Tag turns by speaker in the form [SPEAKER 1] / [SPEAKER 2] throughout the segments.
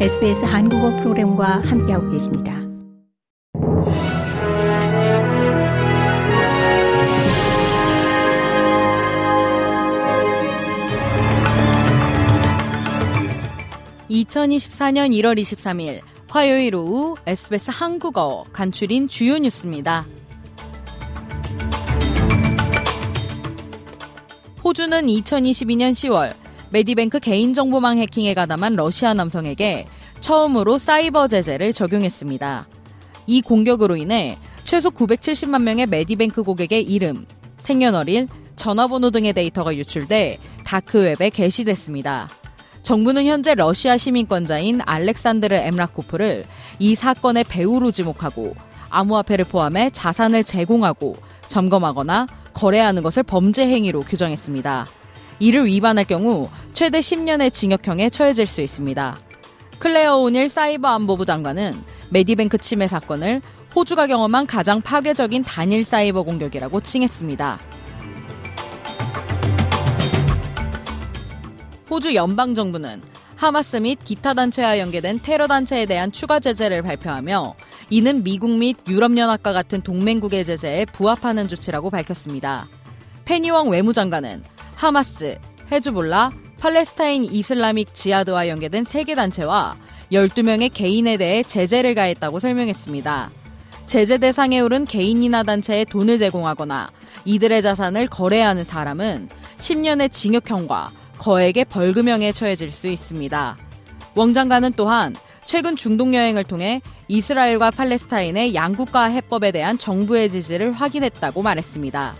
[SPEAKER 1] SBS 한국어 프로그램과 함께하고 계십니다.
[SPEAKER 2] (2024년 1월 23일) 화요일 오후 SBS 한국어 간추린 주요 뉴스입니다. 호주는 2022년 10월 메디뱅크 개인정보망 해킹에 가담한 러시아 남성에게 처음으로 사이버 제재를 적용했습니다. 이 공격으로 인해 최소 970만 명의 메디뱅크 고객의 이름, 생년월일, 전화번호 등의 데이터가 유출돼 다크웹에 게시됐습니다. 정부는 현재 러시아 시민권자인 알렉산드르 엠라코프를 이 사건의 배후로 지목하고 암호화폐를 포함해 자산을 제공하고 점검하거나 거래하는 것을 범죄 행위로 규정했습니다. 이를 위반할 경우 최대 10년의 징역형에 처해질 수 있습니다. 클레어 오닐 사이버 안보부 장관은 메디뱅크 침해 사건을 호주가 경험한 가장 파괴적인 단일 사이버 공격이라고 칭했습니다. 호주 연방 정부는 하마스 및 기타 단체와 연계된 테러 단체에 대한 추가 제재를 발표하며 이는 미국 및 유럽연합과 같은 동맹국의 제재에 부합하는 조치라고 밝혔습니다. 페니웡 외무장관은 하마스, 헤즈볼라, 팔레스타인 이슬라믹 지하드와 연계된 세계 단체와 12명의 개인에 대해 제재를 가했다고 설명했습니다. 제재 대상에 오른 개인이나 단체에 돈을 제공하거나 이들의 자산을 거래하는 사람은 10년의 징역형과 거액의 벌금형에 처해질 수 있습니다. 웡 장관은 또한 최근 중동 여행을 통해 이스라엘과 팔레스타인의 양국가 해법에 대한 정부의 지지를 확인했다고 말했습니다.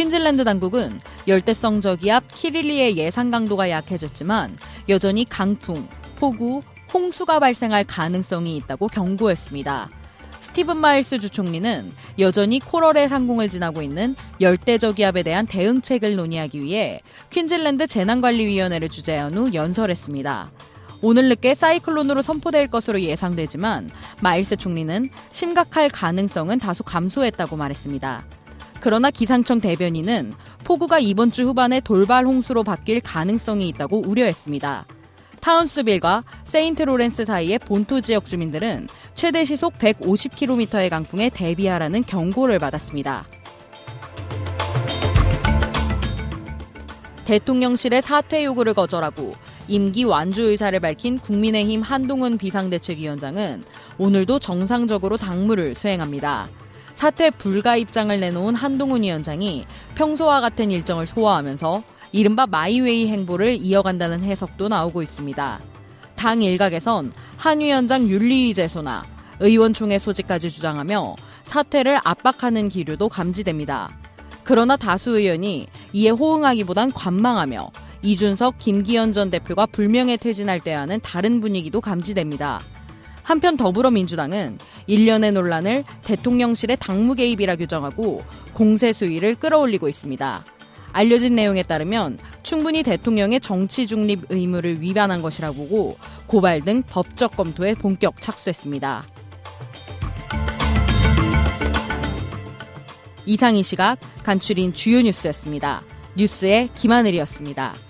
[SPEAKER 2] 퀸즐랜드 당국은 열대성 저기압 키릴리의 예상 강도가 약해졌지만 여전히 강풍, 폭우, 홍수가 발생할 가능성이 있다고 경고했습니다. 스티븐 마일스 주총리는 여전히 코럴의 상공을 지나고 있는 열대 저기압에 대한 대응책을 논의하기 위해 퀸즐랜드 재난관리위원회를 주재한 후 연설했습니다. 오늘 늦게 사이클론으로 선포될 것으로 예상되지만 마일스 총리는 심각할 가능성은 다소 감소했다고 말했습니다. 그러나 기상청 대변인은 폭우가 이번 주 후반에 돌발 홍수로 바뀔 가능성이 있다고 우려했습니다. 타운스빌과 세인트 로렌스 사이의 본토 지역 주민들은 최대 시속 150km의 강풍에 대비하라는 경고를 받았습니다. 대통령실의 사퇴 요구를 거절하고 임기 완주 의사를 밝힌 국민의힘 한동훈 비상대책위원장은 오늘도 정상적으로 당무를 수행합니다. 사퇴 불가 입장을 내놓은 한동훈 위원장이 평소와 같은 일정을 소화하면서 이른바 마이웨이 행보를 이어간다는 해석도 나오고 있습니다. 당 일각에선 한 위원장 윤리위 제소나 의원총회 소집까지 주장하며 사퇴를 압박하는 기류도 감지됩니다. 그러나 다수 의원이 이에 호응하기보단 관망하며 이준석, 김기현 전 대표가 불명예 퇴진할 때와는 다른 분위기도 감지됩니다. 한편 더불어민주당은 일련의 논란을 대통령실의 당무 개입이라 규정하고 공세 수위를 끌어올리고 있습니다. 알려진 내용에 따르면 충분히 대통령의 정치 중립 의무를 위반한 것이라 보고 고발 등 법적 검토에 본격 착수했습니다. 이상 이 시각 간추린 주요 뉴스였습니다. 뉴스의 김하늘이었습니다.